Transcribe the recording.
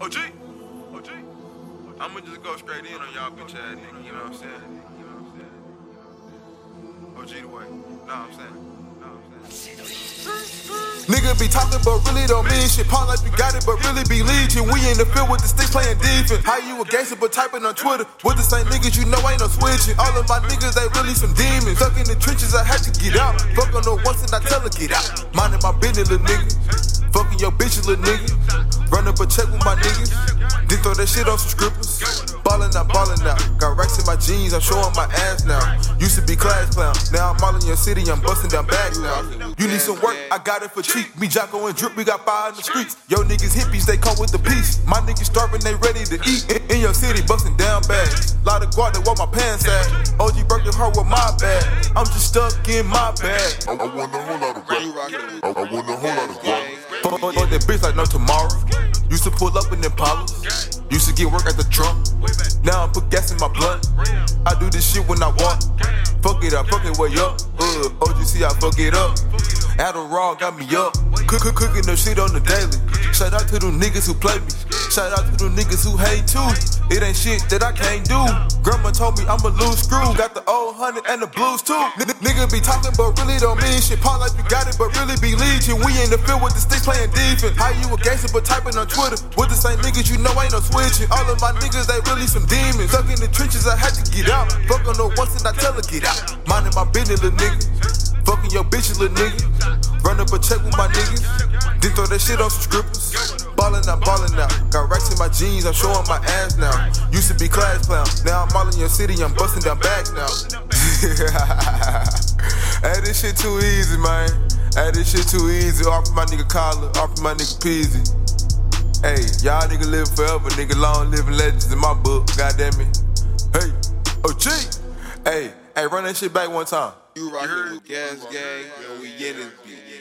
OG, OG. I'ma just go straight in on y'all bitch ass nigga, you know what I'm saying? OG the way. Nah, I'm saying. Nah, I'm saying. Nigga be talking but really don't mean shit. Paul like you got it but really be leeching. We in the field with the sticks playing defense. How you a gangster but typing on Twitter? With the same niggas you know ain't no switching. All of my niggas they really some demons. Stuck in the trenches I had to get out. Fuck on no once and I tell her get out. Minding my business little nigga. Fucking your bitch little nigga. Run up a check with my niggas. Then throw that shit on some scrippers. Ballin' out, ballin' out. Got racks in my jeans, I'm showing my ass now. Used to be class clown, now I'm all in your city, I'm busting down bags now. You need some work, I got it for cheap. Me, Jocko, and Drip, we got fire in the streets. Yo niggas hippies, they come with the peace. My niggas starving, they ready to eat. In, in your city, busting down bags. Lot of guard, they want my pants at. OG broke heart with my bag. I'm just stuck in my bag. I, I want a whole lot of rap. I, I want a whole lot of. Fuck, fuck that bitch like no tomorrow. Used to pull up in Impalas. Used to get work at the trunk. Now I put gas in my blunt. I do this shit when I want. Fuck it, I fuck it way up. Uh, OGC, I fuck it up. Adderall got me up. Cook, cook, cooking the shit on the daily. Shout out to them niggas who play me. Shout out to them niggas who hate too. It ain't shit that I can't do. Grandma told me I'm a loose screw. Got the old hundred and the blues too. N- nigga be talking but really don't mean shit. Paul like you got it but really be leeching. We in the field with the sticks playing defense. How you a gangster but typing on Twitter? With the same niggas you know ain't no switching. All of my niggas they really some demons. Stuck in the trenches I had to get out. Fuck on no once and I tell her get out. Minding my business little nigga. Fucking your bitch little nigga. Run up a check with my niggas. Then throw that shit on some scrippers. Ballin' out, ballin' out. Got racks in my jeans, I'm showing my ass now. Used to be class clown, now I'm all in your city, I'm bustin' down back now. hey, this shit too easy, man. Hey, this shit too easy. Off my nigga collar, off my nigga Peasy. Hey, y'all nigga live forever, nigga long living legends in my book, goddamn it. Hey, oh gee. Hey, hey, run that shit back one time. You rockin' with Gas Gang, and we in this bitch.